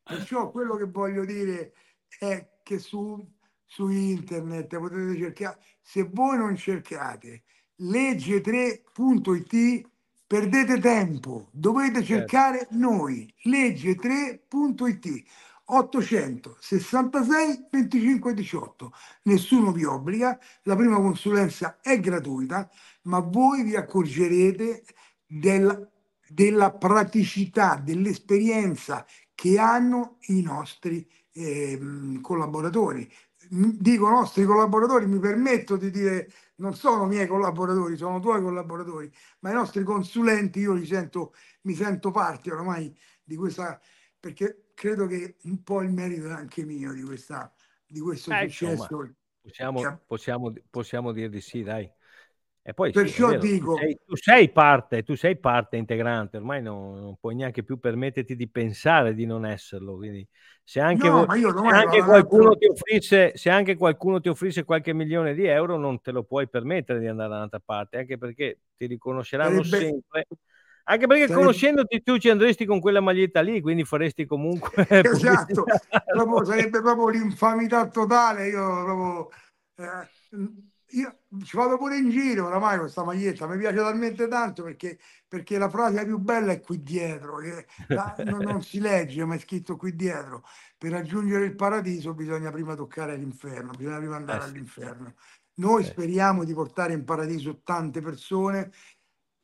Perciò quello che voglio dire è che su, su internet potete cercare, se voi non cercate legge3.it perdete tempo, dovete certo. cercare certo. noi, legge3.it 866 25 18. Nessuno vi obbliga, la prima consulenza è gratuita, ma voi vi accorgerete del, della praticità, dell'esperienza che hanno i nostri eh, collaboratori. Dico nostri collaboratori, mi permetto di dire non sono miei collaboratori, sono tuoi collaboratori, ma i nostri consulenti io li sento, mi sento parte ormai di questa, perché credo che un po' il merito è anche mio di, questa, di questo eh, successo. Insomma, possiamo, cioè, possiamo, possiamo dir di sì, dai. E poi Perciò sì, dico, tu sei, tu sei, parte, tu sei parte integrante, ormai non, non, puoi neanche più permetterti di pensare di non esserlo. Quindi se anche, no, vo- se anche qualcuno ti offrisse, se anche qualcuno ti offrisse qualche milione di euro, non te lo puoi permettere di andare da un'altra parte, anche perché ti riconosceranno sarebbe, sempre. Anche perché sarebbe, conoscendoti tu ci andresti con quella maglietta lì, quindi faresti comunque. *laughs* *laughs* esatto, proprio, sarebbe proprio l'infamità totale. Io proprio. Eh, io ci vado pure in giro oramai questa maglietta, mi piace talmente tanto perché, perché la frase più bella è qui dietro, che la, non, non, si legge, ma è scritto qui dietro. Per raggiungere il paradiso bisogna prima toccare l'inferno, bisogna prima andare eh sì. all'inferno. Noi eh. speriamo di portare in paradiso tante persone,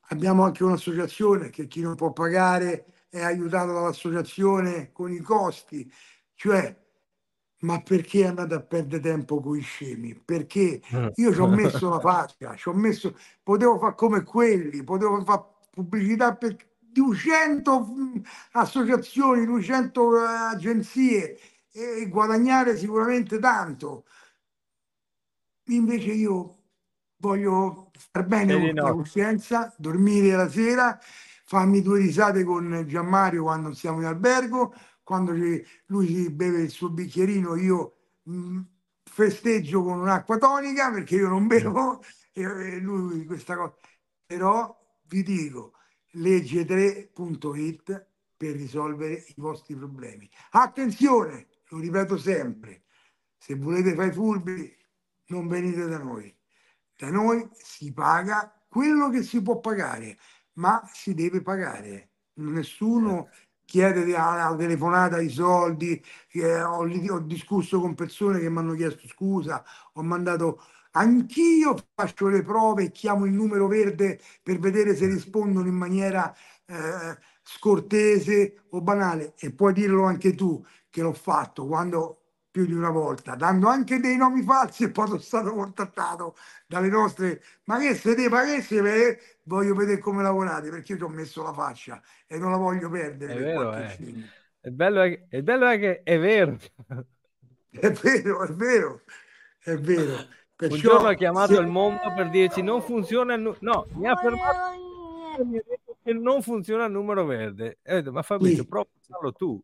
abbiamo anche un'associazione che chi non può pagare è aiutato dall'associazione con i costi, cioè ma perché andate a perdere tempo con i scemi? Perché eh. io ci ho messo la *laughs* faccia, ci ho messo, potevo fare come quelli, potevo fare pubblicità per 200 mm, associazioni, 200 eh, agenzie e guadagnare sicuramente tanto. Invece io voglio star bene con no. la coscienza, dormire la sera, farmi due risate con Gianmario quando siamo in albergo, quando lui si beve il suo bicchierino io mh, mm, festeggio con un'acqua tonica perché io non bevo *laughs* e lui questa cosa però vi dico legge3.it per risolvere i vostri problemi. Attenzione lo ripeto sempre se volete fare furbi non venite da noi. Da noi si paga quello che si può pagare ma si deve pagare. Nessuno certo chiede alla telefonata i soldi, eh, ho, ho, discusso con persone che mi hanno chiesto scusa, ho mandato anch'io faccio le prove chiamo il numero verde per vedere se rispondono in maniera eh, scortese o banale. E puoi dirlo anche tu che l'ho fatto quando più di una volta, dando anche dei nomi falsi e poi sono stato contattato dalle nostre, ma che siete, ma che siete, voglio vedere come lavorate, perché io ti ho messo la faccia e non la voglio perdere. È vero, eh. il, bello è, il bello è che è vero. È vero, è vero, è vero. Perciò, Un giorno ha chiamato se... il mondo per dirci non funziona, no, mi ha fermato mi ha detto che non funziona il numero verde. Detto, ma Fabrizio, sì. prova a farlo tu.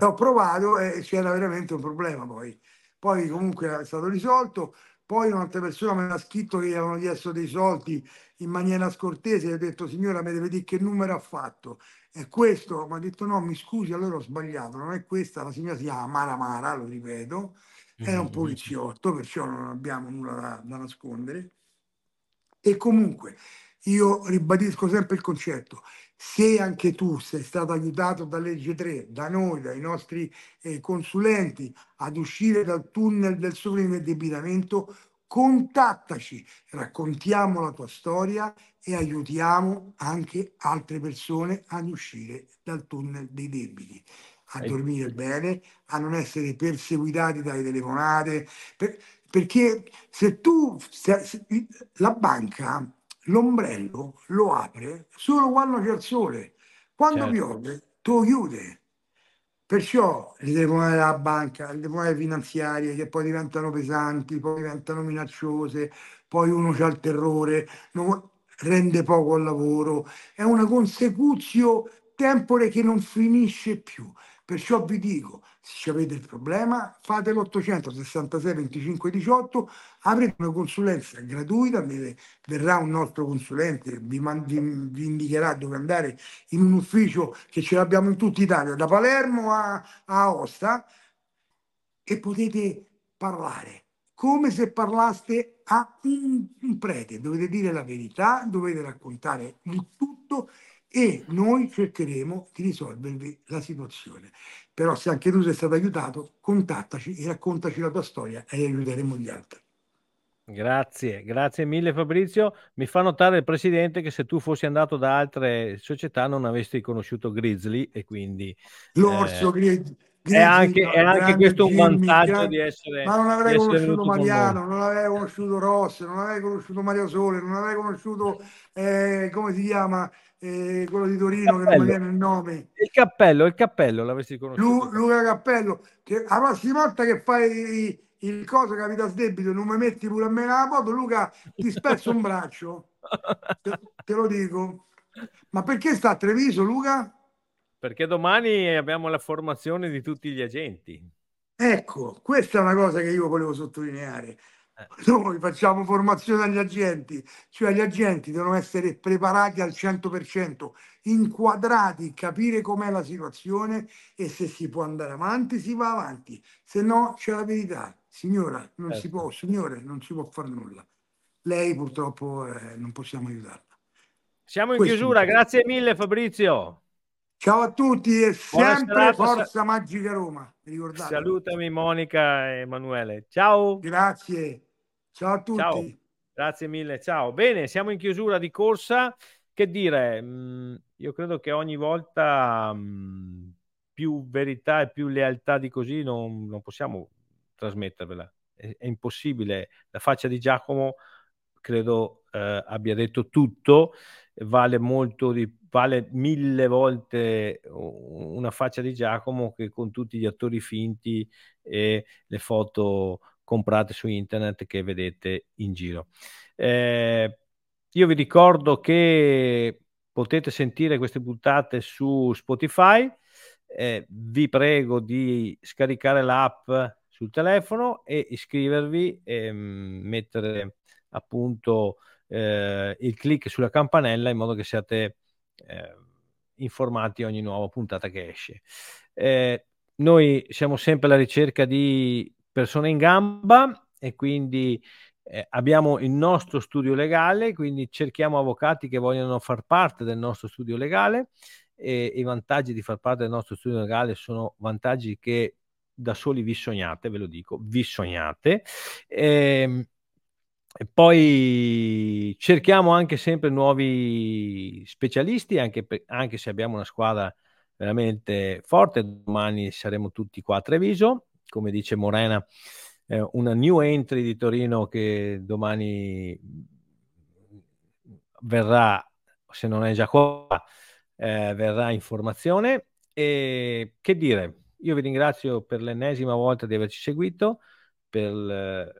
Ho provato e c'era veramente un problema poi. Poi comunque è stato risolto. Poi un'altra persona mi ha scritto che gli avevano chiesto dei soldi in maniera scortese. Gli ho detto, signora, mi deve dire che numero ha fatto. E questo mi ha detto, no, mi scusi, allora ho sbagliato. Non è questa, la signora si chiama Mara Mara, lo ripeto. Era un mm-hmm. poliziotto, perciò non abbiamo nulla da, da nascondere. E comunque io ribadisco sempre il concetto, se anche tu sei stato aiutato da legge 3, da noi, dai nostri eh, consulenti ad uscire dal tunnel del sovraindebitamento, contattaci, raccontiamo la tua storia e aiutiamo anche altre persone ad uscire dal tunnel dei debiti, a dormire bene, a non essere perseguitati dalle telefonate, per, perché se tu, se, se, la banca l'ombrello lo apre solo quando c'è il sole. Quando certo. piove, tu chiude. Perciò le telefonate della banca, le telefonate finanziarie che poi diventano pesanti, poi diventano minacciose, poi uno ha il terrore, non, rende poco al lavoro, è una consecuzione tempore che non finisce più. Perciò vi dico, se avete il problema, fate l'866 25 18, avrete una consulenza gratuita, verrà un nostro consulente, vi, vi, vi, indicherà dove andare in un ufficio che ce l'abbiamo in tutta Italia, da Palermo a, a Aosta, e potete parlare come se parlaste a un, un prete, dovete dire la verità, dovete raccontare il tutto e noi cercheremo di risolvervi la situazione. Però se anche tu sei stato aiutato, contattaci e raccontaci la tua storia e aiuteremo gli altri. Grazie, grazie mille Fabrizio. Mi fa notare il Presidente che se tu fossi andato da altre società non avresti conosciuto Grizzly e quindi... L'orso eh, Grizzly. È anche, è anche questo un vantaggio grande, di essere... Ma non avrei conosciuto Mariano, non avrei conosciuto Ross, non avrei conosciuto Mario Sole, non avrei conosciuto, eh, come si chiama, eh, quello di Torino che non mi viene il nome. Il cappello, il cappello l'avresti conosciuto. Lu, Luca Cappello, che la prossima volta che fai il coso capita a debito non mi metti pure a me la foto, Luca ti spezzo un braccio. *laughs* Te, te, lo dico. Ma perché sta a Treviso, Luca? Perché domani abbiamo la formazione di tutti gli agenti. Ecco, questa è una cosa che io volevo sottolineare. Noi facciamo formazione agli agenti, cioè gli agenti devono essere preparati al 100%, inquadrati, capire com'è la situazione e se si può andare avanti si va avanti, se no c'è la verità. Signora, non certo. si può, signore, non si può fare nulla. Lei purtroppo eh, non possiamo aiutarla. Siamo in Questo chiusura, grazie mille Fabrizio. Ciao a tutti e sempre Forza Magica Roma. Ricordate. Salutami Monica e Emanuele. Ciao. Grazie. Ciao a tutti. Ciao. Grazie mille, ciao. Bene, siamo in chiusura di corsa. Che dire, mm, io credo che ogni volta mm, più verità e più lealtà di così non, non possiamo trasmettervela. È, è, impossibile. La faccia di Giacomo credo eh, abbia detto tutto, vale molto di vale mille volte una faccia di Giacomo che con tutti gli attori finti e le foto comprate su internet che vedete in giro. Eh, io vi ricordo che potete sentire queste puntate su Spotify. Eh, vi prego di scaricare l'app sul telefono e iscrivervi e mm, mettere appunto eh, il clic sulla campanella in modo che siate eh, informati ogni nuova puntata che esce. Eh, noi siamo sempre alla ricerca di persone in gamba e quindi eh, abbiamo il nostro studio legale, quindi cerchiamo avvocati che vogliono far parte del nostro studio legale e i vantaggi di far parte del nostro studio legale sono vantaggi che da soli vi sognate, ve lo dico, vi sognate. E, e poi cerchiamo anche sempre nuovi specialisti, anche, per, anche se abbiamo una squadra veramente forte. Domani saremo tutti qua a Treviso, come dice Morena, eh, una new entry di Torino che domani verrà, se non è già qua, eh, verrà in formazione. E che dire, io vi ringrazio per l'ennesima volta di averci seguito, per, eh,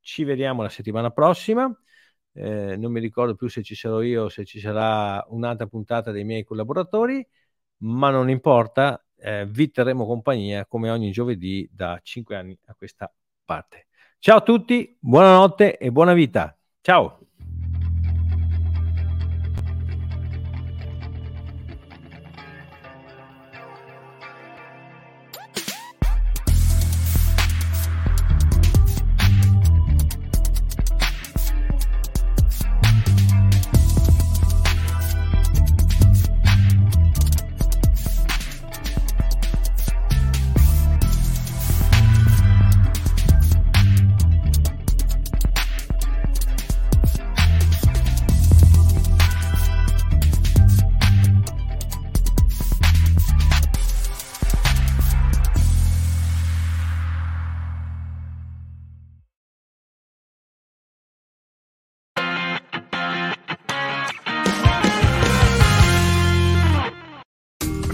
ci vediamo la settimana prossima. Eh, non mi ricordo più se ci sarò io o se ci sarà un'altra puntata dei miei collaboratori, ma non importa, eh, vi terremo compagnia come ogni giovedì da 5 anni a questa parte. Ciao a tutti, buonanotte e buona vita. Ciao.